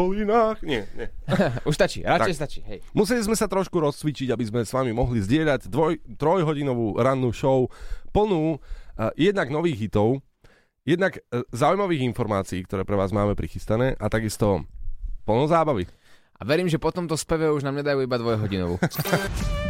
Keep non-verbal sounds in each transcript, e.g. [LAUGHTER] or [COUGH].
dolinách. Nie, nie. [LAUGHS] Už stačí, radšej Tak. stačí. Hej. Museli sme sa trošku rozcvičiť, aby sme s vami mohli zdieľať dvoj, trojhodinovú rannú show plnú uh, jednak nových hitov, jednak uh, zaujímavých informácií, ktoré pre vás máme prichystané a takisto plno zábavy. A verím, že po tomto speve už nám nedajú iba dvojhodinovú. [LAUGHS]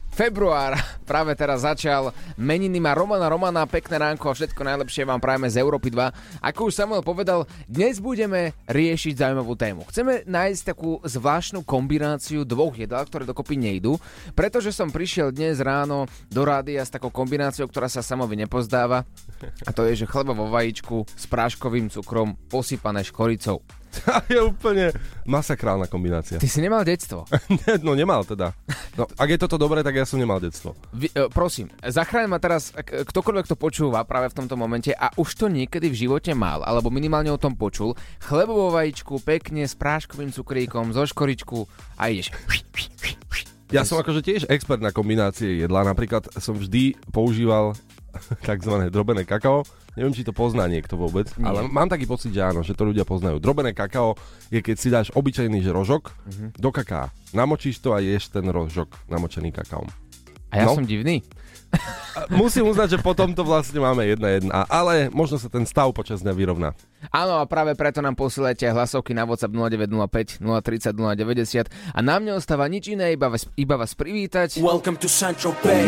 február. [LAUGHS] Práve teraz začal. Meniny má Romana Romana, pekné ránko a všetko najlepšie vám prajeme z Európy 2. Ako už Samuel povedal, dnes budeme riešiť zaujímavú tému. Chceme nájsť takú zvláštnu kombináciu dvoch jedál, ktoré dokopy nejdu, pretože som prišiel dnes ráno do rádia s takou kombináciou, ktorá sa Samovi nepozdáva. A to je, že chleba vo vajíčku s práškovým cukrom posypané škoricou. [LAUGHS] To je úplne masakrálna kombinácia. Ty si nemal detstvo. [LAUGHS] no nemal teda. No, ak je toto dobré, tak ja som nemal detstvo. Vy, e, prosím, zachráň ma teraz k- ktokoľvek to počúva práve v tomto momente a už to niekedy v živote mal, alebo minimálne o tom počul. Chlebovú vajíčku, pekne s práškovým cukríkom, zo škoričku a ideš. Ja som akože tiež expert na kombinácie jedla. Napríklad som vždy používal [LAUGHS] tzv. drobené kakao. Neviem, či to pozná niekto vôbec, Nie. ale mám taký pocit, že áno, že to ľudia poznajú. Drobené kakao je, keď si dáš obyčajný že rožok Mhm. do kaká. Namočíš to a ješ ten rožok namočený kakaom. A ja No. som divný. [LAUGHS] Musím uznať, že potom to vlastne máme jedna jedna, ale možno sa ten stav počas dňa vyrovná. Áno a práve preto nám posielajte hlasovky na WhatsApp 0905 030 090 a nám neostáva nič iné, iba vás, iba vás privítať. Welcome to Central Bay.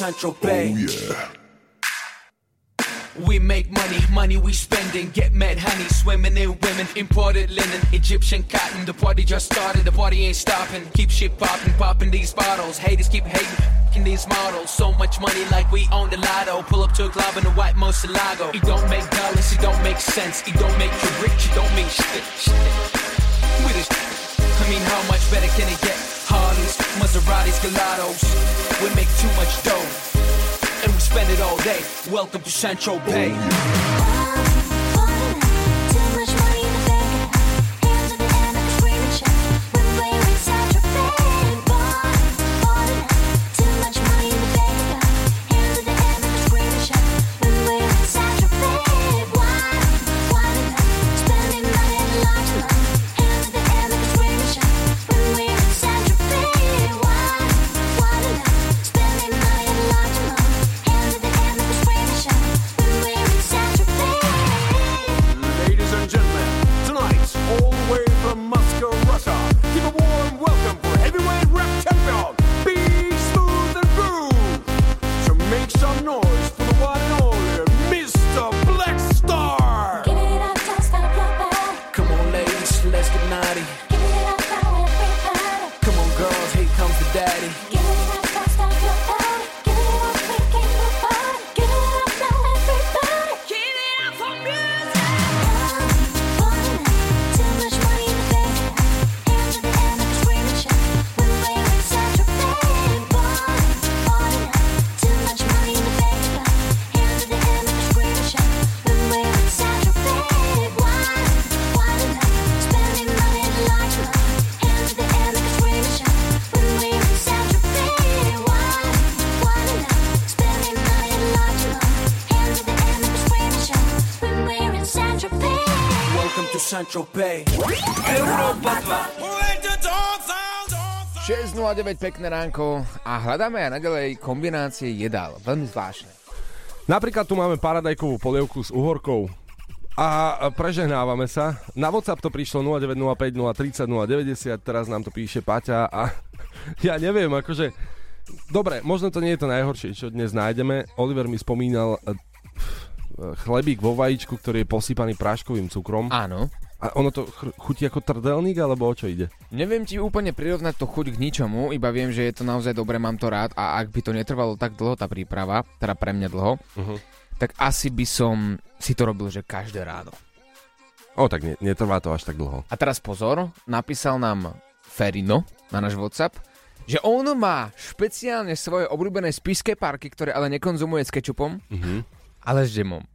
Welcome to Central oh, Bay. We make money, money we spending. Get mad honey, swimming in women. Imported linen, Egyptian cotton. The party just started, the party ain't stopping. Keep shit popping, popping these bottles. Haters keep hating. In these models, so much money like we own the lotto. Pull up to a club in a white Moselago. It don't make dollars, it don't make sense. It don't make you rich, it don't mean shit. shit. We just, I mean, how much better can it get? Harleys, Maseratis, Gelatos. We make too much dough and we spend it all day. Welcome to Central Bay. Central Bay. Europa 6.09 pekné ránko a hľadáme aj naďalej kombinácie jedál. Veľmi zvláštne. Napríklad tu máme paradajkovú polievku s uhorkou. A prežehnávame sa. Na WhatsApp to prišlo 0905 030 090, teraz nám to píše Paťa a [LAUGHS] ja neviem, akože... Dobre, možno to nie je to najhoršie, čo dnes nájdeme. Oliver mi spomínal eh, chlebík vo vajíčku, ktorý je posypaný práškovým cukrom. Áno. A ono to chr- chutí ako trdelník, alebo o čo ide? Neviem ti úplne prirovnať to chuť k ničomu, iba viem, že je to naozaj dobré, mám to rád a ak by to netrvalo tak dlho tá príprava, teda pre mňa dlho, Uh-huh. tak asi by som si to robil, že každé ráno. O, tak ne, netrvá to až tak dlho. A teraz pozor, napísal nám Ferino na náš WhatsApp, že on má špeciálne svoje obľúbené spišské parky, ktoré ale nekonzumuje s kečupom, Uh-huh. ale s džemom.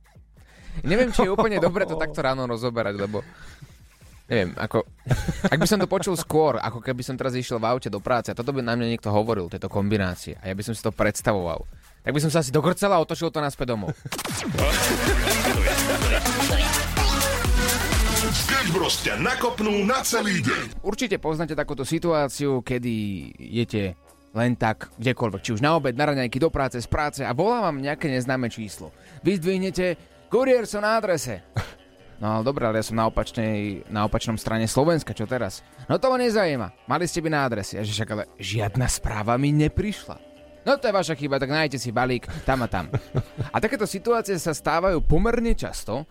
Neviem, či je úplne dobre to takto ráno rozoberať, lebo neviem, ako, ak by som to počul skôr, ako keby som teraz išiel v aute do práce a toto by na mňa niekto hovoril, tieto kombinácie, a ja by som si to predstavoval, tak by som sa asi dokrcel a otočil to naspäť domov. Ťa nakopnú na celý deň. Určite poznáte takúto situáciu, kedy jete len tak kdekoľvek, či už na obed, na raňajky, do práce, z práce a volá vám nejaké neznáme číslo. Vy zdvihnete, kuriér som na adrese. No ale dobré, ale ja som na, opačnej, na opačnom strane Slovenska, čo teraz? No to ma nezajíma, mali ste by na adrese. A že však ale žiadna správa mi neprišla. No to je vaša chyba, tak nájdete si balík tam a tam. A takéto situácie sa stávajú pomerne často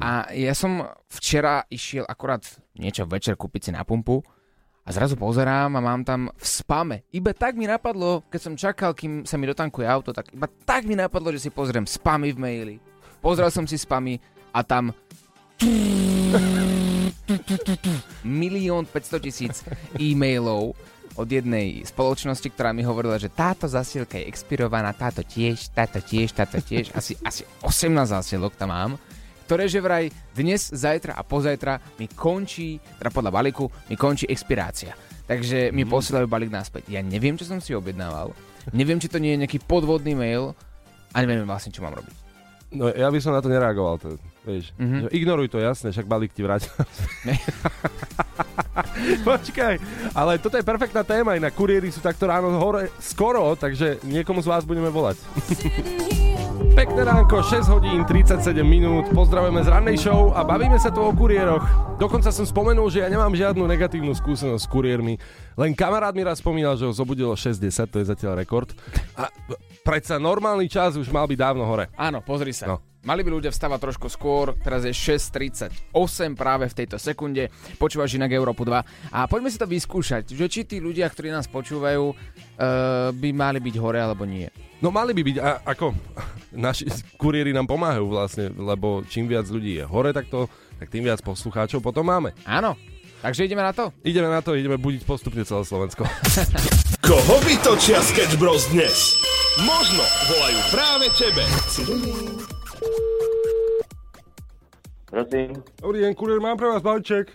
a ja som včera išiel akorát niečo večer kúpiť si na pumpu a zrazu pozerám a mám tam v spame. Iba tak mi napadlo, keď som čakal, kým sa mi dotankuje auto, tak iba tak mi napadlo, že si pozriem spamy v maili. Pozrel som si spamy a tam milión 500 tisíc e-mailov od jednej spoločnosti, ktorá mi hovorila, že táto zasielka je expirovaná, táto tiež, táto tiež, táto tiež. Asi, asi 18 zasielok tam mám ktoré že vraj dnes, zajtra a pozajtra mi končí, teda podľa balíku, mi končí expirácia. Takže mi posielajú balík naspäť. Ja neviem, čo som si objednával. Neviem, či to nie je nejaký podvodný mail a neviem vlastne, čo mám robiť. No ja by som na to nereagoval, to, vieš. Mhm. Mm-hmm. Ignoruj to, jasne, však balík ti vráť. [LAUGHS] Počkaj, ale toto je perfektná téma, inak kuriéri sú takto ráno hore skoro, takže niekomu z vás budeme volať. Pekné ránko, 6 hodín 37 minút, pozdravujeme z rannej show a bavíme sa tu o kuriéroch. Dokonca som spomenul, že ja nemám žiadnu negatívnu skúsenosť s kuriérmi, len kamarát mi raz spomínal, že ho zobudilo 60, to je zatiaľ rekord. A predsa normálny čas už mal byť dávno hore. Áno, pozri sa. No. Mali by ľudia vstávať trošku skôr, teraz je 6.38 práve v tejto sekunde, počúvaš inak Európu 2 a poďme si to vyskúšať, že či tí ľudia, ktorí nás počúvajú, uh, by mali byť hore alebo nie. No mali by byť, a, ako naši kuriéri nám pomáhajú vlastne, lebo čím viac ľudí je hore takto, tak tým viac poslucháčov potom máme. Áno, takže ideme na to? Ideme na to, ideme budiť postupne celé Slovensko. [LAUGHS] Koho vytočia Sketch Bros dnes? Možno volajú práve tebe. Prosím? Dobrý deň, kuriér, mám pre vás balíček.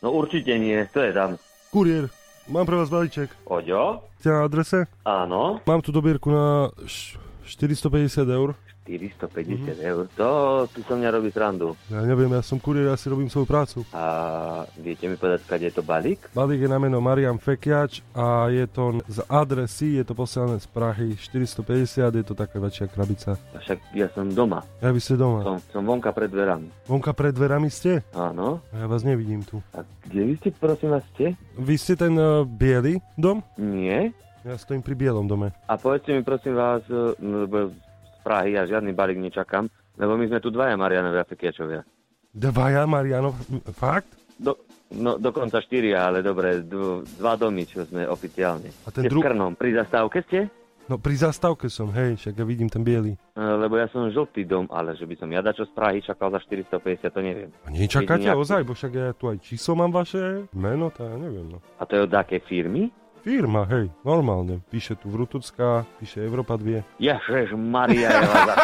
No určite nie, to je tam. Kuriér, mám pre vás balíček. Oďo? Ste na adrese? Áno, Mám tu dobierku na š- 450 eur. 450 eur. To tu som mňa robí srandu. Ja neviem, ja som kuriér, ja si robím svoju prácu. A viete mi povedať, kade je to balík? Balík je na meno Marian Fekiač a je to z adresy, je to posielané z Prahy 450, je to taká väčšia krabica. A Však ja som doma. Ja vy ste doma. Som, som vonka pred dverami. Vonka pred dverami ste? Áno. A ja vás nevidím tu. A kde vy ste, prosím vás, ste? Vy ste ten uh, biely dom? Nie. Ja stojím pri bielom dome. A povedzte mi, prosím vás, e, lebo z Prahy ja žiadny balík nečakám, lebo my sme tu dvaja Marianovia Fekiačovia. Dvaja Marianov, fakt? Do, no, dokonca štyria, ale dobre, dv, dva domy, čo sme oficiálne. A ten Ste dru- v Krnom, pri zastávke ste? No pri zastávke som, hej, však ja vidím ten biely. E, Lebo ja som žltý dom, ale že by som ja dačo z Prahy čakal za 450, to neviem. A nečakáte Jedine ak- ozaj, bo však ja tu aj číslo mám vaše, meno, to ja neviem, no. A to je od akej firmy? Firma, hej, normálne. Píše tu Vrutucká, píše Európa 2. Ježiš Maria, ja.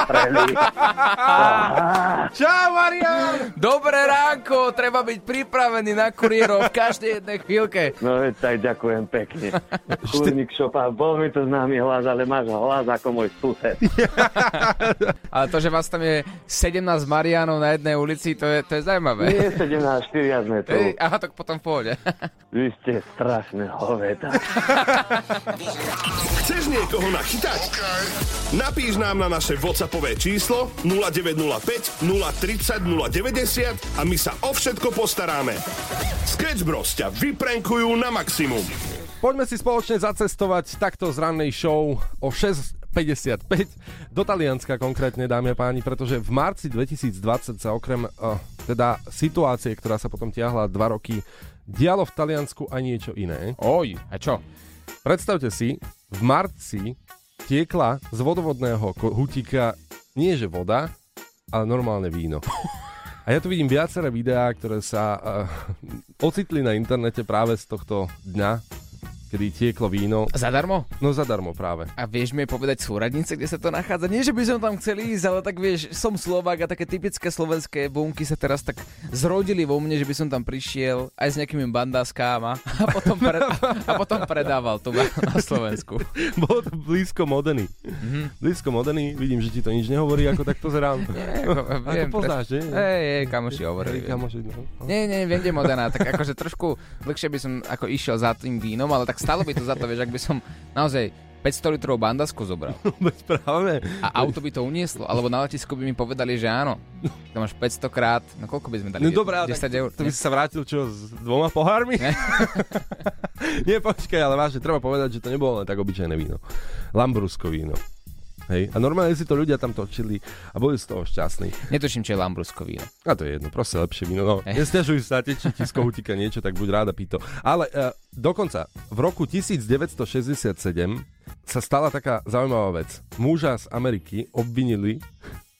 [LAUGHS] Čau, Marian! Dobré ránko, treba byť pripravený na kuriérov v každej jednej chvíľke. No veď tak ďakujem pekne. [LAUGHS] Kurník šopa, bol mi to známy hlas, ale máš hlas ako môj sused. [LAUGHS] Ale to, že vás tam je 17 Marianov na jednej ulici, to je, to je zaujímavé. Nie 17, 4 sme tu. Ej, aha, tak potom v pohode. Vy ste strašné hoveda. [LAUGHS] Chceš niekoho nachytať? Napíš nám na naše WhatsAppové číslo 0905 030 090 a my sa o všetko postaráme. Sketch Bros ťa vyprenkujú na maximum. Poďme si spoločne zacestovať takto z rannej show o 6.55 do Talianska konkrétne, dámy a páni, pretože v marci 2020 sa okrem uh, teda situácie, ktorá sa potom tiahla dva roky, dialo v Taliansku aj niečo iné. Oj, a čo? Predstavte si, v marci tiekla z vodovodného hutíka nie že voda, ale normálne víno. [LAUGHS] A ja tu vidím viaceré videá, ktoré sa uh, ocitli na internete práve z tohto dňa, kedy tieklo víno. Zadarmo? No zadarmo práve. A vieš mi povedať súradnice, kde sa to nachádza? Nie, že by som tam chcel ísť, ale tak vieš, som Slovák a také typické slovenské bunky sa teraz tak zrodili vo mne, že by som tam prišiel aj s nejakými bandáskám a, potom, pred, a potom predával tu na, Slovensku. Bolo to blízko Modeny. Mm-hmm. Blízko Modeny, vidím, že ti to nič nehovorí, ako tak pozerám. Nie, ako, viem, to poznáš, že? Hej, hej, kamoši hovorili. Hej, kamoši, no. Nie, nie, viem, kde Modena, tak akože trošku dlhšie by som ako išiel za tým vínom, ale tak stalo by to za to, vieš, ak by som naozaj 500 litrov bandasku zobral [LAUGHS] práve. a auto by to unieslo, alebo na letisku by mi povedali, že áno. To máš 500 krát, no koľko by sme dali? No dobré, ale 10 tak eur. to by si sa vrátil čo, s dvoma pohármi? Ne. [LAUGHS] Nie, počkaj, ale vážne, treba povedať, že to nebolo len tak obyčajné víno. Lambrusko víno. Hej, a normálne si to ľudia tam točili a boli z toho šťastní. Netuším, čo je Lambrusko víno. A to je jedno, proste lepšie víno. No, Hej. nesťažuj sa, či ti z kohutika niečo, tak buď ráda pito. Ale uh, dokonca v roku 1967 sa stala taká zaujímavá vec. Muža z Ameriky obvinili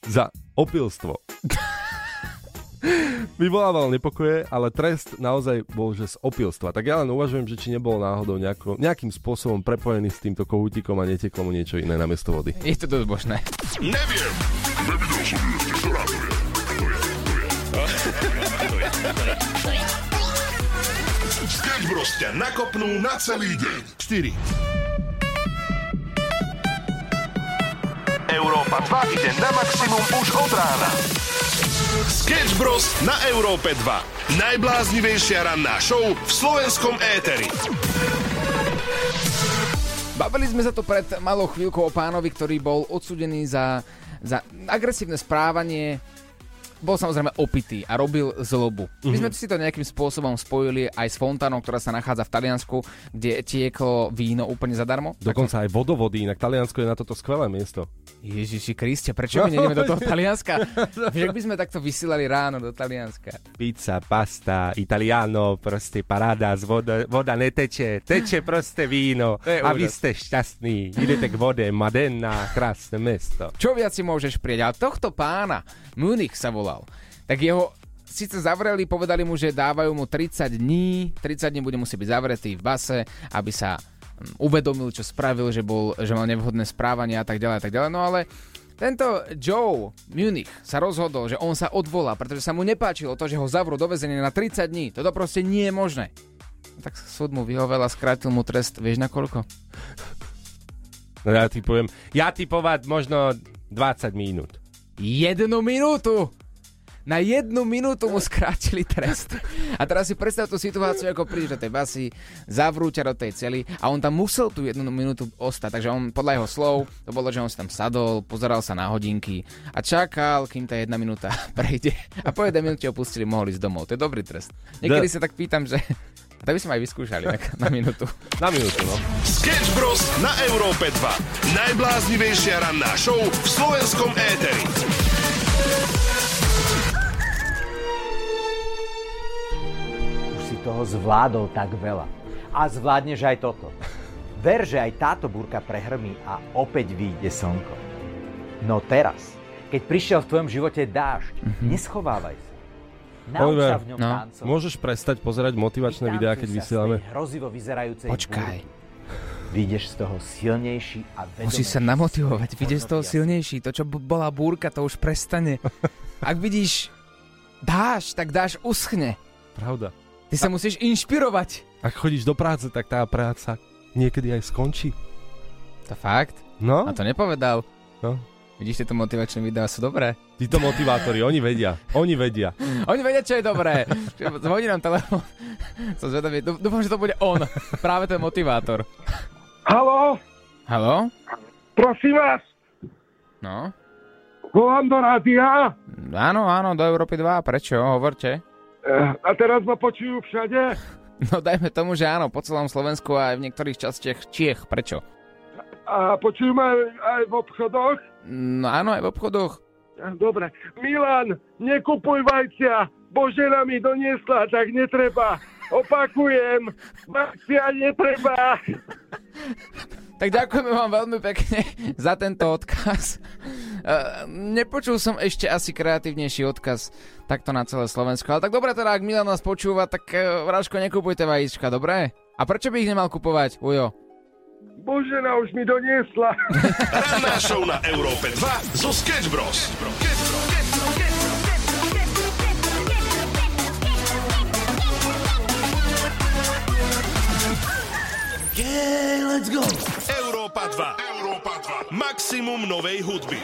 za opilstvo. [LAUGHS] Vyvolával nepokoje, ale trest naozaj bol, že z opilstva. Tak ja len uvažujem, že či nebol náhodou nejako, nejakým spôsobom prepojený s týmto kohútikom a neteklo mu niečo iné namiesto vody. Je to dosť možné. Neviem. Nevidel som ju ešte, ktorá to je. To je, to je. To je. Sketch Bros ťa nakopnú na celý deň. 4. Európa 2 ide na maximum už od rána. Sketch Bros na Európe 2. Najbláznivejšia ranná show v slovenskom éteri. Bavili sme sa tu pred malou chvíľkou o pánovi, ktorý bol odsudený za, za agresívne správanie bol samozrejme opitý a robil zlobu. My sme si to nejakým spôsobom spojili aj s fontánom, ktorá sa nachádza v Taliansku, kde tieklo víno úplne zadarmo. Dokonca aj vodovody, inak Taliansko je na toto skvelé miesto. Ježiši Kriste, prečo my nejdeme do toho [LAUGHS] Talianska? Vieš, ak by sme takto vysielali ráno do Talianska. Pizza, pasta, italiano, proste paráda, z voda, voda neteče, teče proste víno [LAUGHS] a vy ste šťastní. Idete k vode, Madenna, krásne mesto. Čo viac si môžeš prieť? Ale tohto pána, Munich sa volal, tak jeho síce zavreli, povedali mu, že dávajú mu 30 dní, 30 dní bude musieť byť zavretý v base, aby sa uvedomil, čo spravil, že, bol, že mal nevhodné správanie a tak ďalej a tak ďalej. No ale tento Joe Munich sa rozhodol, že on sa odvolá, pretože sa mu nepáčilo to, že ho zavrú do väzenia na 30 dní. Toto proste nie je možné. No tak súd mu vyhovel a skrátil mu trest, vieš na koľko? No ja ti poviem, ja typovať možno 20 minút. Jednu minútu! Na jednu minútu mu skrátili trest. A teraz si predstav tú situáciu, ako prídeš do tej basy, zavrú ťa do tej cely a on tam musel tú jednu minútu ostať. Takže on podľa jeho slov, to bolo, že on si tam sadol, pozeral sa na hodinky a čakal, kým tá jedna minúta [LAUGHS] prejde. A po jednej minúte ho pustili, mohli ísť domov. To je dobrý trest. Niekedy Da- sa tak pýtam, že... A tak by sme aj vyskúšali tak, na minútu. [LAUGHS] Na minútu, no. Sketch Bros na Európe 2. Najbláznivejšia ranná show v slovenskom éteri. Toho zvládol tak veľa. A zvládneš aj toto. Ver, že aj táto búrka prehrmí a opäť vyjde slnko. No teraz, keď prišiel v tvojom živote dážď, neschovávaj sa. Nauč sa v ňom no, tancovať. Môžeš prestať pozerať motivačné videá, keď vysielame? hrozivo vyzerajúcej Počkaj. búrky. Vyjdeš z toho silnejší a vedomejší. Musíš sa namotivovať, vidíš z toho silnejší. To, čo bola búrka, to už prestane. [LAUGHS] Ak vidíš dáš, tak dáš uschne. Pravda. Ty sa musíš inšpirovať. Ak chodíš do práce, tak tá práca niekedy aj skončí. To fakt? No, A to nepovedal. no. Vidíš, tieto motivačné videá sú dobré. Títo motivátori, oni vedia. Oni vedia. Oni vedia, čo je dobré. Zvoní nám telefón. Som zvedavý. Dú- Dúfam, že to bude on. Práve ten motivátor. Halo, Haló? prosím vás, No? volám do rádia Áno, áno, do Európy 2. Prečo? Hovorte. A teraz ma počujú všade. No dajme tomu, že áno, po celom Slovensku a aj v niektorých častiach Čiech. Prečo? A počujú ma aj v obchodoch. No áno, aj v obchodoch. Dobre. Milan, nekupuj vajcia. Božena mi doniesla, tak netreba. Opakujem, vajcia netreba. [LAUGHS] Tak ďakujeme vám veľmi pekne [LAUGHS] za tento odkaz. Uh, nepočul som ešte asi kreatívnejší odkaz takto na celé Slovensko. Ale tak dobre teda, ak Milan nás počúva, tak uh, Vražko, nekupujte vajíčka, dobre? A prečo by ich nemal kupovať, Ujo? Božena už mi doniesla. [LAUGHS] Ranná show na Európe 2 zo Sketch Bros. Európa 2. Európa 2. Maximum novej hudby.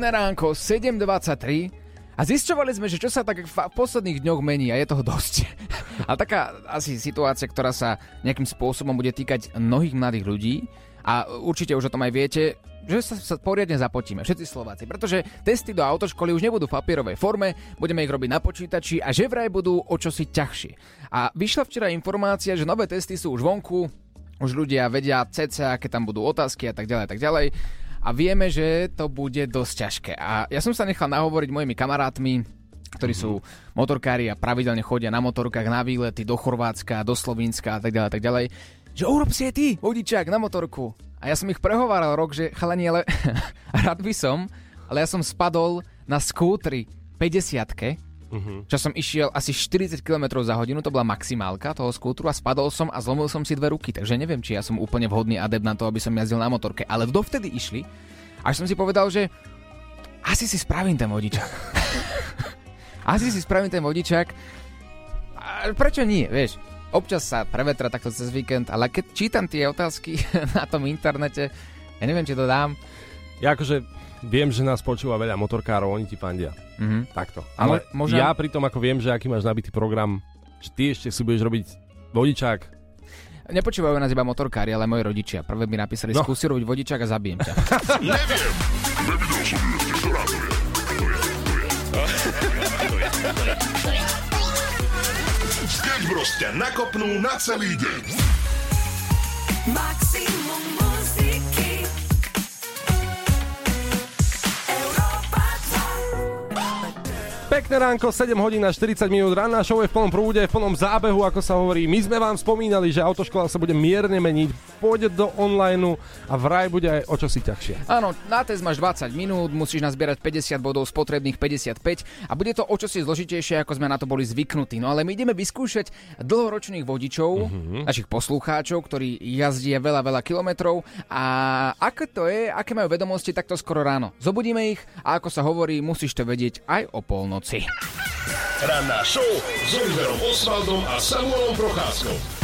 Pekné ránko, 7.23 a zisťovali sme, že čo sa tak v posledných dňoch mení a je toho dosť. [LAUGHS] A taká asi situácia, ktorá sa nejakým spôsobom bude týkať mnohých mladých ľudí a určite už o tom aj viete, že sa, sa poriadne zapotíme, všetci Slováci, pretože testy do autoškoly už nebudú v papierovej forme, budeme ich robiť na počítači a že vraj budú o čosi ťažšie. A vyšla včera informácia, že nové testy sú už vonku, už ľudia vedia cca, aké tam budú otázky a tak ďalej, tak ďalej. A vieme, že to bude dosť ťažké. A ja som sa nechal nahovoriť mojimi kamarátmi, ktorí sú motorkári a pravidelne chodia na motorkách na výlety do Chorvátska, do Slovenska a tak ďalej, tak ďalej, že urob si aj ty vodičák na motorku. A ja som ich prehováral rok, že chalani, ale [LAUGHS] rád by som, ale ja som spadol na skútri 50 čo som išiel asi 40 km za hodinu, to bola maximálka toho skútru a spadol som a zlomil som si dve ruky, takže neviem, či ja som úplne vhodný adept na to, aby som jazdil na motorke, ale dovtedy išli, až som si povedal, že asi si spravím ten vodičák. [LAUGHS] asi si spravím ten vodičák. A prečo nie, vieš? Občas sa prevetra takto cez víkend, ale keď čítam tie otázky [LAUGHS] na tom internete, ja neviem, či to dám. Ja akože viem, že nás počúva veľa motorkárov, oni ti fandia. Mhm. Takto. Ale môžem- ja pritom, ako viem, že aký máš nabitý program, že ty ešte si budeš robiť vodičák. Nepočúvajú nás iba motorkári, ale moji rodičia. Prvé mi napísali, No. no. skúsi robiť vodičák a zabijem ťa. Neviem. Nevidel som ju ešte, ktorá to je. To je, to je. Sketch Bros ťa nakopnú na celý deň. Maximum Pekné ránko, 7 hodín a 40 minút ranná show je v plnom prúde, v plnom zábehu, ako sa hovorí. My sme vám spomínali, že autoškola sa bude mierne meniť, pôjde do online a vraj bude aj o čosi ťažšie. Áno, na test máš 20 minút, musíš nazbierať 50 bodov z potrebných 55 a bude to o čosi zložitejšie, ako sme na to boli zvyknutí. No ale my ideme vyskúšať dlhoročných vodičov, mm-hmm. našich poslucháčov, ktorí jazdia veľa, veľa kilometrov a aké to je, aké majú vedomosti takto skoro ráno. Zobudíme ich a ako sa hovorí, musíš to vedieť aj o polnoci. Ranná show s Oliverom Osvaldom a Samuelom Procházkou.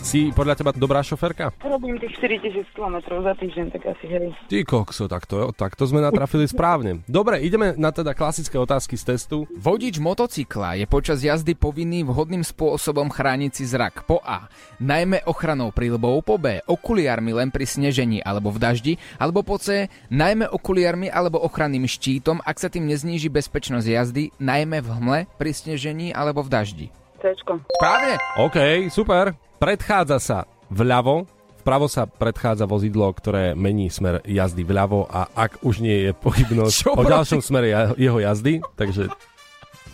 Si podľa teba dobrá šoferka? Robím tých 4000 km za týždeň, tak asi hej. Ty kokso, takto, takto sme natrafili správne. Dobre, ideme na teda klasické otázky z testu. Vodič motocykla je počas jazdy povinný vhodným spôsobom chrániť si zrak. Po A. Najmä ochranou prílbou, po B. Okuliarmi len pri snežení alebo v daždi, alebo po C. Najmä okuliarmi alebo ochranným štítom, ak sa tým nezníži bezpečnosť jazdy, najmä v hmle, pri snežení alebo v daždi. Cčko. Správne? OK, super. [LAUGHS] Predchádza sa vľavo, vpravo sa predchádza vozidlo, ktoré mení smer jazdy vľavo a ak už nie je pochybnosť o ďalšom smere jeho jazdy, takže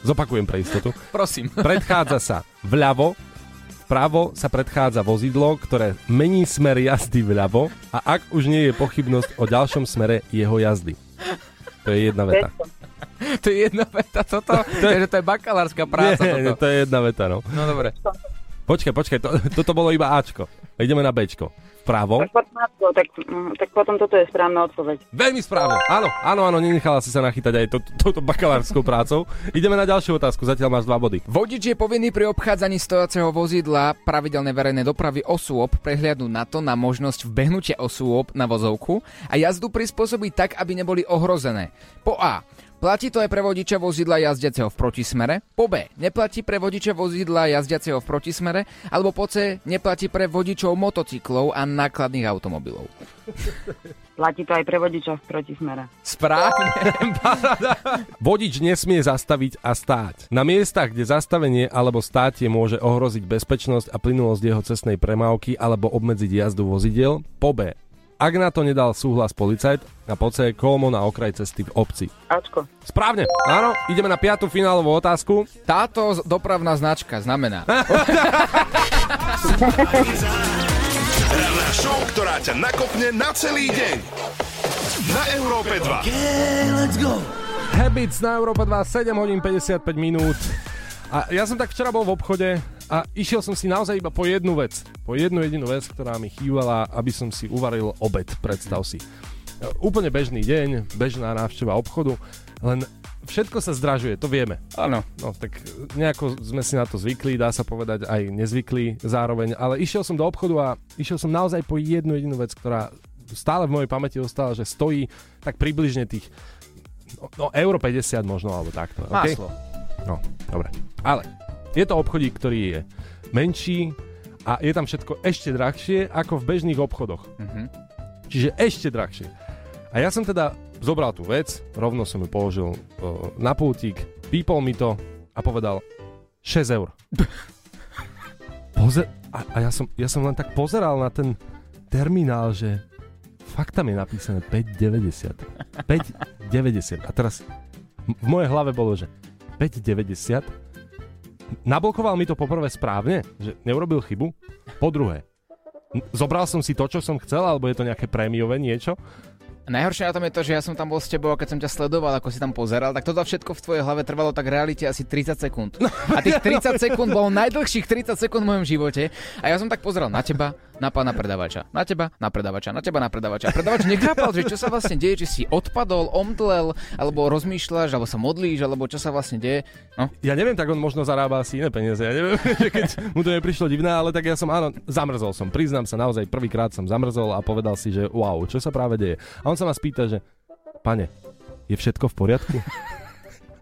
zopakujem pre istotu. Prosím. Predchádza sa vľavo, vpravo sa predchádza vozidlo, ktoré mení smer jazdy vľavo a ak už nie je pochybnosť o ďalšom smere jeho jazdy. To je jedna veta. to je jedna veta, toto, to je, to je bakalárska práca. Nie, toto. to je jedna veta, no. No dobre. Počkaj, počkaj, to, [LAUGHS] toto bolo iba Ačko. Ideme na Bčko. Vpravo. Tak, potom, tak, mm, tak potom toto je správna odpoveď. Veľmi správne. Áno, áno, áno, nenechala si sa nachytať aj to, touto bakalárskou prácou. Ideme na ďalšiu otázku, zatiaľ máš dva body. Vodič je povinný pri obchádzaní stojaceho vozidla pravidelnej verejnej dopravy osôb prehliadnúť na to na možnosť vbehnutia osôb na vozovku a jazdu prispôsobiť tak, aby neboli ohrozené. Po A. Platí to aj pre vodiča vozidla jazdiaceho v protismere. Po B. Neplatí pre vodiča vozidla jazdiaceho v protismere. Alebo po C. Neplatí pre vodičov motocyklov a nákladných automobilov. Platí to aj pre vodiča v protismere. Správne. [LAUGHS] Vodič nesmie zastaviť a stáť. Na miestach, kde zastavenie alebo státie môže ohroziť bezpečnosť a plynulosť jeho cestnej premávky alebo obmedziť jazdu vozidiel. Po B. Ak na to nedal súhlas policajt, a po C. kolmo na okraj cesty v obci. Ačko. Správne, áno, ideme na piatú finálovú otázku. Táto dopravná značka znamená... Ranná [LAUGHS] show, ktorá ťa nakopne na celý deň. Na Európe 2. Habits na Európa 2, 7 hodín 55 minút. A ja som tak včera bol v obchode a išiel som si naozaj iba po jednu vec. Po jednu jedinú vec, ktorá mi chýbala, aby som si uvaril obed, predstav si. Úplne bežný deň, bežná návšteva obchodu, len všetko sa zdražuje, to vieme. Áno. No tak nejako sme si na to zvykli, dá sa povedať aj nezvykli zároveň, ale išiel som do obchodu a išiel som naozaj po jednu jedinú vec, ktorá stále v mojej pamäti ostala, že stojí tak približne tých no, no euro 50 možno, alebo takto. Okay? Maslo. No, dobre. Ale je to obchodík, ktorý je menší a je tam všetko ešte drahšie ako v bežných obchodoch. Mhm. Čiže ešte drahšie. A ja som teda zobral tú vec, rovno som ju položil uh, na pultík, pípol mi to a povedal 6 eur. [LAUGHS] Pozer- a, a ja, som, ja som len tak pozeral na ten terminál, že fakt tam je napísané 5,90. 5,90. [LAUGHS] A teraz v mojej hlave bolo, že 5,90. Nablokoval mi to poprvé správne, že neurobil chybu. Po druhé, zobral som si to, čo som chcel, alebo je to nejaké prémiové niečo. Najhoršie na tom je to, že ja som tam bol s tebou a keď som ťa sledoval, ako si tam pozeral, tak toto všetko v tvojej hlave trvalo tak realite asi 30 sekúnd. A tých [LAUGHS] 30 sekúnd bolo najdlhších 30 sekúnd v mojom živote. A ja som tak pozeral na teba, na pána predavača, na teba, na predavača, na teba, na predavača. A predavač nechápal, že čo sa vlastne deje, či si odpadol, omdlel, alebo rozmýšľaš, alebo sa modlíš, alebo čo sa vlastne deje. No, Ja neviem, tak on možno zarába asi iné peniaze. Ja neviem, [LAUGHS] že keď mu to neprišlo divné, ale tak ja som, áno, zamrzol som. Priznám sa, naozaj prvýkrát som zamrzol a povedal si, že wow, čo sa práve deje. A on sa ma spýta, že pane, je všetko v poriadku? [LAUGHS]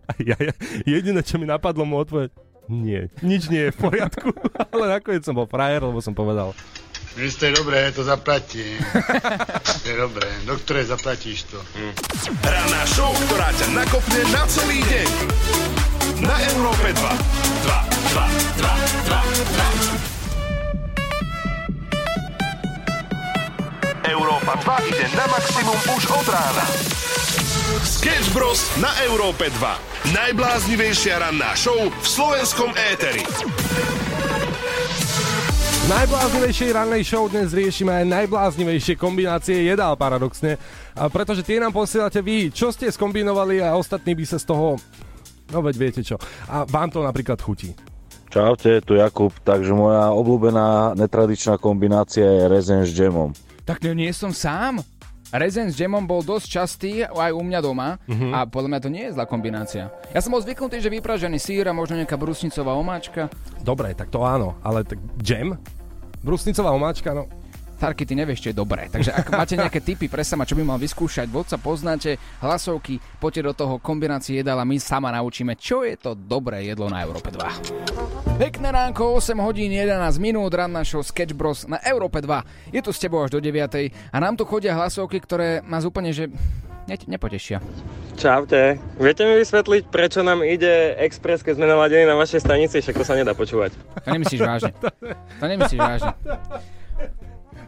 A ja, ja, jediné, čo mi napadlo mu odpovedať, nie, nič nie je v poriadku. [LAUGHS] ale nakoniec som bol frajer, lebo som povedal, Vy ste dobré, to zaplatím. [LAUGHS] je dobré, doktore, zaplatíš to. Ranná show, ktorá ťa nakopne na celý deň. Na Európe 2. 2, 2, 2, 2, 2. Európa 2 ide na maximum už od rána. Sketch Bros. na Európe 2. Najbláznivejšia ranná show v slovenskom éteri. V najbláznivejšej rannej show dnes riešime aj najbláznivejšie kombinácie jedál paradoxne, a pretože tie nám posielate vy, čo ste skombinovali a ostatní by sa z toho, no veď viete čo, a vám to napríklad chutí. Čaute, tu Jakub. Takže moja obľúbená netradičná kombinácia je rezen s džemom. Tak to nie som sám. Rezen s džemom bol dosť častý aj u mňa doma Mhm. a podľa mňa to nie je zlá kombinácia. Ja som bol zvyknutý, že vypražený sír a možno nejaká brusnicová omáčka. Dobre, tak to áno, ale tak džem? Brusnicová omáčka, no Tarky, ty nevieš, čo je dobré. Takže ak máte nejaké tipy pre sama, čo by mal vyskúšať, vodca poznáte, hlasovky, poďte do toho kombinácie jedál a my sama naučíme, čo je to dobré jedlo na Európe 2. Pekné ránko, 8 hodín 11 minút, ranná show Sketch Bros na Európe 2. Je tu s tebou až do 9. a nám tu chodia hlasovky, ktoré nás úplne, že ne, nepotešia. Čaute. Viete mi vysvetliť, prečo nám ide Express, keď sme naladení na vašej stanici? Však to sa nedá počúvať. To nemyslíš vážne. To nemyslíš vážne. [LAUGHS]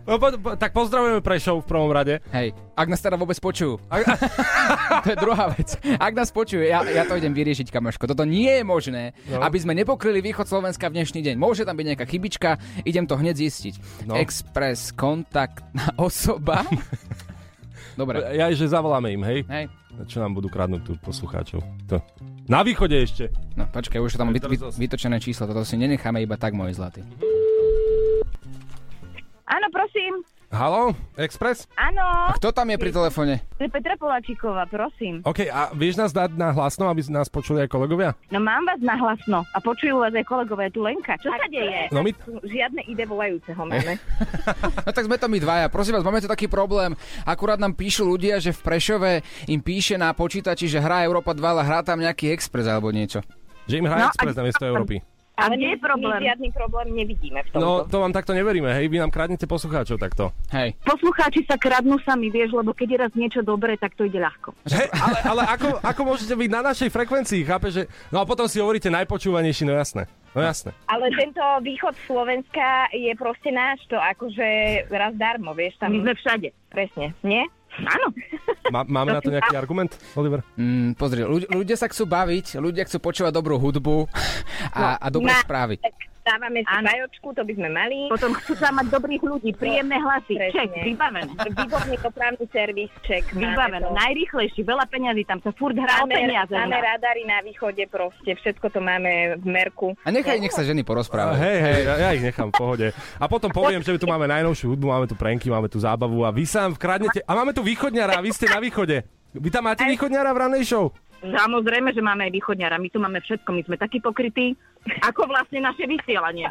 No, tak pozdravujeme Prešov v prvom rade. Hej, ak nás teda vôbec počujú. Ak... [LAUGHS] to je druhá vec. Ak nás počujú, ja, ja to idem vyriešiť, kamoško. Toto nie je možné, No. aby sme nepokryli východ Slovenska v dnešný deň. Môže tam byť nejaká chybička, idem to hneď zistiť. No. Express, kontaktná osoba. [LAUGHS] Dobre. Ja, že zavoláme im, hej? Hej. Čo nám budú kradnúť tu poslucháčov. To. Na východe ešte. No počkaj, už sú tam Aj vy, teraz vy, zas- vytočené číslo, toto si nenecháme iba tak, môj zlatý. Áno, prosím. Halo, Express? Áno. A kto tam je pri telefóne? To je Petra Poláčiková, prosím. OK, a vieš nás dať na hlasno, aby nás počuli aj kolegovia? No mám vás na hlasno a počujú vás aj kolegové, tu Lenka. Čo sa deje? No my- Žiadne ide volajúceho máme. [LAUGHS] No tak sme to my dvaja. Prosím vás, máme tu taký problém. Akurát nám píšu ľudia, že v Prešove im píše na počítači, že hrá Európa 2, ale hrá tam nejaký Express alebo niečo. Že im hrá No, Express a- na miesto Európy. Ale nie je problém. My žiadny problém nevidíme v tomto. No, to vám takto neveríme, hej? Vy nám kradnete poslucháčov takto. Hej. Poslucháči sa kradnú sami, vieš, lebo keď je raz niečo dobré, tak to ide ľahko. Hej, ale, ale ako, ako môžete byť na našej frekvencii, chápe, že... No a potom si hovoríte najpočúvanejší, no jasné. No jasné. Ale tento východ Slovenska je proste náš, to akože raz darmo, vieš, tam... My sme všade. Presne, nie? Áno. Má, máme na to nejaký argument, Oliver? Mm, pozri, ľudia, ľudia sa chcú baviť, ľudia chcú počúvať dobrú hudbu a, a dobré na- správy. Dávame si bajočku, to by sme mali. Potom chcú tam mať dobrých ľudí, príjemné hlasy. Ček, vybavené. Výborný dopravný servis, ček. Vybavené. Najrýchlejší, veľa peňazí, tam sa furt hrá o Máme, peniaze. u máme radary na východe proste, všetko to máme v merku. A nechaj, nech sa ženy porozprávajú. Hej, hej, ja, ja ich nechám v pohode. A potom poviem, že tu máme najnovšiu hudbu, máme tu pranky, máme tu zábavu a vy sám vkradnete... A máme tu východňara a vy ste na východe. Vy tam máte východňara v ranej show? Samozrejme, že máme aj východňara. My tu máme všetko. My sme takí pokrytí, ako vlastne naše vysielanie.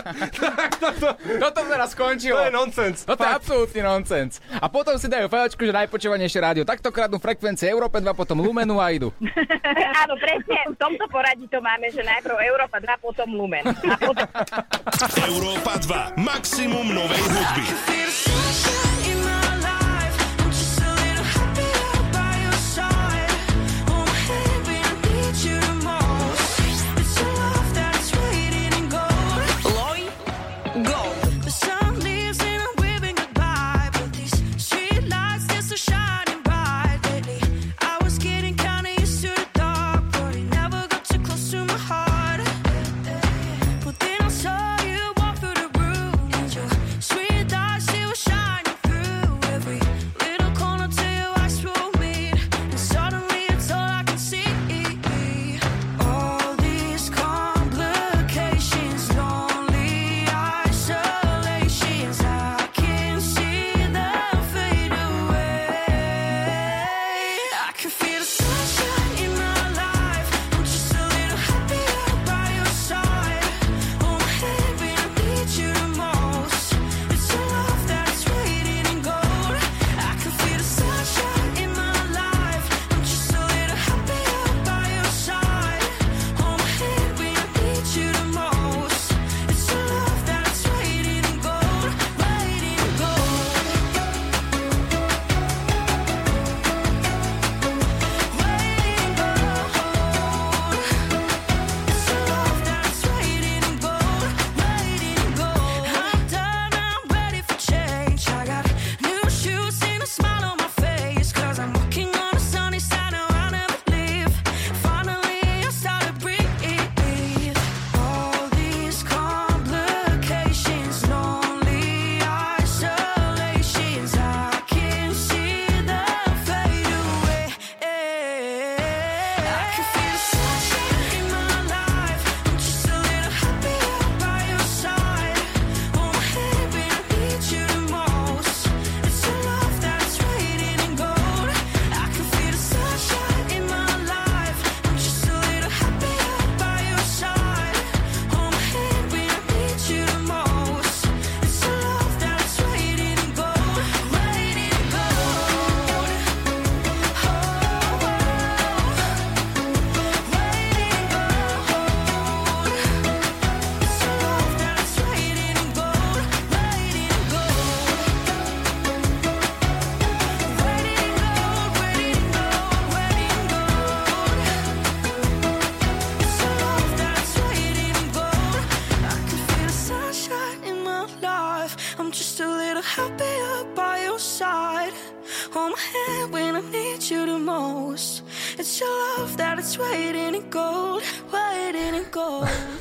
[LAUGHS] Toto teraz skončilo. To je nonsens. Toto je absolútny nonsens. A potom si dajú fajočku, že najpočúvanejšie rádio. Takto kradnú frekvencie Európe 2, potom Lumenu a idú. [LAUGHS] Áno, presne. V tomto poradí to máme, že najprv Európa 2, potom Lumen. A potom... Európa 2. Maximum novej hudby.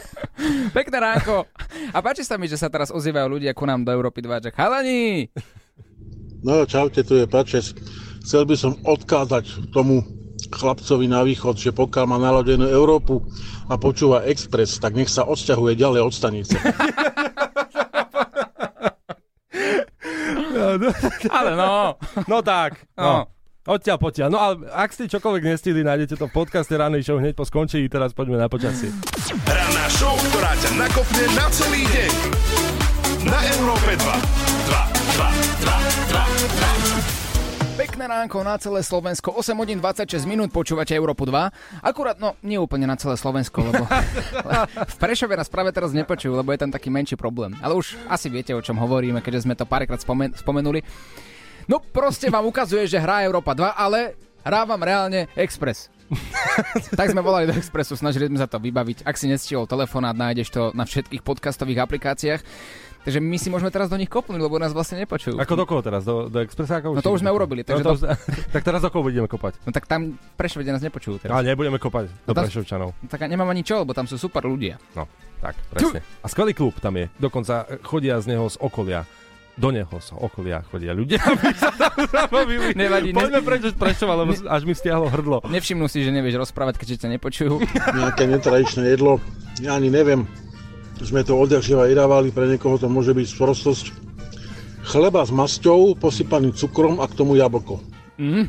[LAUGHS] Pekné ránko. A páči sa mi, že sa teraz ozývajú ľudia ku nám do Európy 2, že chalani, No čaute, tu je Pačes. Chcel by som odkázať tomu chlapcovi na východ, že pokiaľ má naladenú Európu a počúva Express, tak nech sa odsťahuje ďalej od stanice. [LAUGHS] ale no. No tak, no. Odtiaľ potiaľ. No ale ak ste čokoľvek nestihli, nájdete to v podcaste Ranej show hneď po skončení. Teraz poďme na počasie. Ranná show, ktorá ťa nakopne na celý deň. Na Európe 2. 2, 2, 2, 2, 2. Pekné ránko na celé Slovensko, 8 hodín 26 minút, počúvate Európu 2. Akurát, no, nie úplne na celé Slovensko, lebo [LAUGHS] v Prešove nás práve teraz nepočujú, lebo je tam taký menší problém. Ale už asi viete, o čom hovoríme, keďže sme to párkrát spomen- spomenuli. No proste vám ukazuje, že hrá Európa 2, ale hrá vám reálne Express. [LAUGHS] tak sme volali do Expressu, snažili sme sa to vybaviť. Ak si nestihol telefonát, nájdeš to na všetkých podcastových aplikáciách. Takže my si môžeme teraz do nich kopnúť, lebo nás vlastne nepočujú. Ako do koho teraz? Do, do Expressákov? No to už sme urobili. Takže no to, do... [LAUGHS] tak teraz do koho budeme kopať? No tak tam v Prešove nás nepočujú teraz. Ale nebudeme kopať do No tam- Prešovčanov. No tak nemám ani čo, lebo tam sú super ľudia. No, tak, presne. A skvelý klub tam je. Dokonca chodia z neho z okolia. Do neho z okolia chodia ľudia, [LAUGHS] aby sa tam zabavili. Nevadí, ne- Poďme preč z Prešova, lebo až mi stiahlo hrdlo. Nevšimnú si, že nevieš rozprávať, keďže ťa nepočujú. [LAUGHS] Nejaké netradičné jedlo, ja ani neviem. Sme to odjakživa jedávali, pre niekoho to môže byť sprostosť. Chleba s masťou, posypaný cukrom a k tomu jablko. Mm.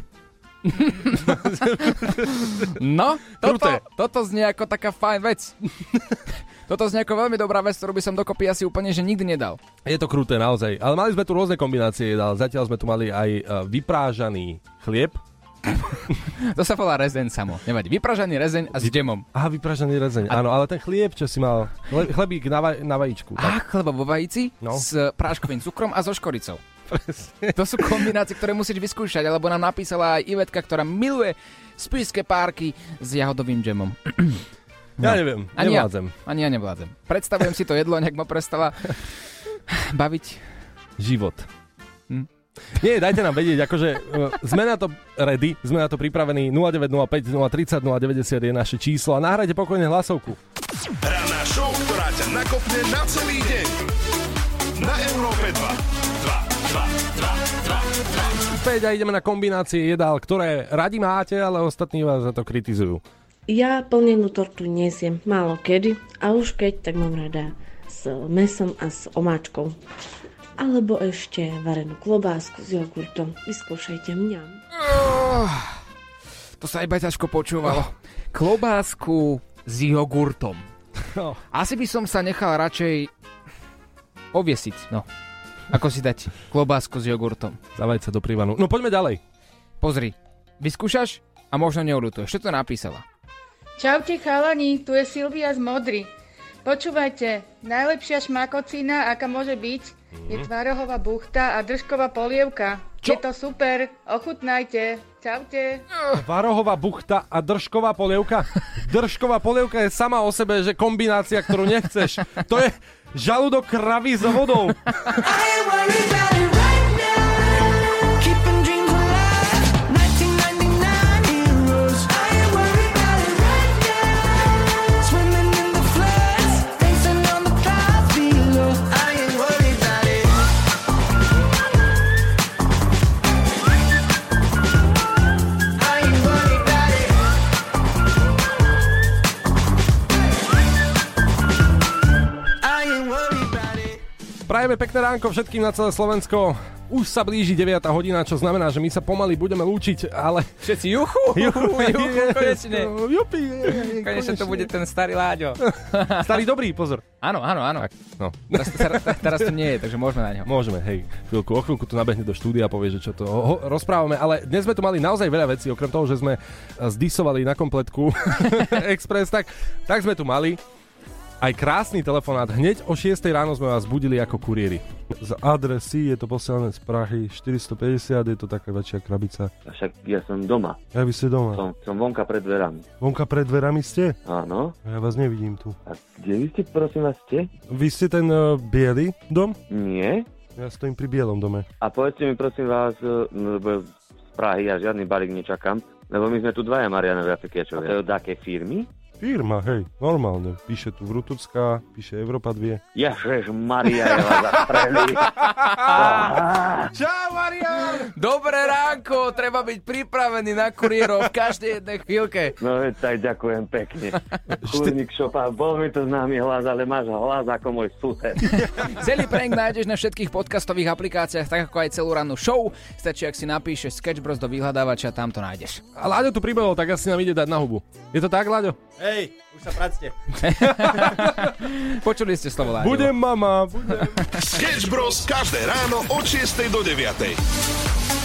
[LAUGHS] No, toto, toto znie ako taká fajn vec. [LAUGHS] toto znie ako veľmi dobrá vec, ktorú by som dokopy asi úplne, že nikdy nedal. Je to kruté naozaj, ale mali sme tu rôzne kombinácie jedál. Zatiaľ sme tu mali aj e, vyprážaný chlieb. [LAUGHS] To sa volá rezeň samo. Nevadí. Vypražaný rezeň a s džemom. Aha, vypražaný rezeň, áno, ale ten chlieb, čo si mal, chle- chlebík na, vaj- na vajíčku. A chleba vo vajíci No. s práškovým cukrom a so škoricou. To sú kombinácie, ktoré musíš vyskúšať, alebo nám napísala aj Ivetka, ktorá miluje spíske párky s jahodovým džemom. Ja neviem, Ani ja, nevládzem. ani ja nevládzem. Predstavujem si to jedlo, nejak ma prestala baviť. Život. Hm. Nie, dajte nám vedieť, akože uh, sme na to ready, sme na to pripravení 0905 030 090 je naše číslo a nahrajte pokojne hlasovku. Ranná show, ktorá ťa nakopne na celý deň. Na Európe 2. 2, 2, 2, 2, 2. Späť a ideme na kombinácie jedál, ktoré radi máte, ale ostatní vás za to kritizujú. Ja plnenú tortu nesiem málo kedy a už keď, tak mám rada s mesom a s omáčkou. Alebo ešte varenú klobásku s jogurtom. Vyskúšajte mňam. Oh, to sa iba ťažko počúvalo. Klobásku s jogurtom. No. Asi by som sa nechal radšej oviesiť, no. Ako si dať klobásku s jogurtom. Zavaj sa do prívanu. No poďme ďalej. Pozri, vyskúšaš a možno neodutuješ. Čo to napísala? Čaute chalani, tu je Silvia z Modry. Počúvajte, najlepšia šmakocina, aká môže byť, je tvarohová buchta a držková polievka. Je to super, ochutnajte. Čaute. Varohová buchta a držková polievka. Držková polievka je sama o sebe, že kombinácia, ktorú nechceš. To je žalúdok kravy s vodou. Prajeme pekné ránko všetkým na celé Slovensko. Už sa blíži 9 hodina, čo znamená, že my sa pomaly budeme lúčiť, ale... Všetci juchu, [LAUGHS] Juchu, juchu, konečne. Jupi, Konečne to bude ten starý Láďo. [LAUGHS] Starý dobrý, pozor. Áno, áno, áno. No. Teraz, teraz, to nie je, takže môžeme na neho. Môžeme, hej. Chvíľku, o chvíľku tu nabehne do štúdia a povie, že čo to ho- rozprávame, ale dnes sme tu mali naozaj veľa vecí, okrem toho, že sme zdisovali na kompletku [LAUGHS] Express, tak, tak sme tu mali aj krásny telefonát. Hneď o 6 ráno sme vás budili ako kuriéri. Z adresy je to posielané z Prahy 450, je to taká väčšia krabica. Však ja som doma. Ja vy ste doma. Som, som vonka pred dverami. Vonka pred dverami ste? Áno. Ja vás nevidím tu. A kde vy ste, prosím vás, ste? Vy ste ten uh, biely dom? Nie. Ja stojím pri bielom dome. A povedzte mi, prosím vás, e, lebo z Prahy ja žiadny balík nečakám, lebo my sme tu dvaja Marianovi Afrikiačovia. A to je od aké firmy? Firma, hej, normálne. Píše tu Vrutucká, píše Európa 2. Ježiš Maria, ja vás. [LAUGHS] Čau, Marian! Dobré ránko, treba byť pripravený na kuriérov v každej jednej chvíľke. No tak ďakujem pekne. [LAUGHS] Kurník šopa, bol mi to známy hlas, ale máš hlas ako môj sused. [LAUGHS] Celý prank nájdeš na všetkých podcastových aplikáciách, tak ako aj celú rannú show. Stačí, ak si napíšeš Sketch Bros do vyhľadávača, tam to nájdeš. A Láďo tu pribehol, tak asi nám ide dať na hubu. Je to tak, Láďo? Hej, už sa practe. [LAUGHS] Počuli ste slovo Láďo. Budem mama, budem. Sketch Bros. každé ráno od 6 do 9.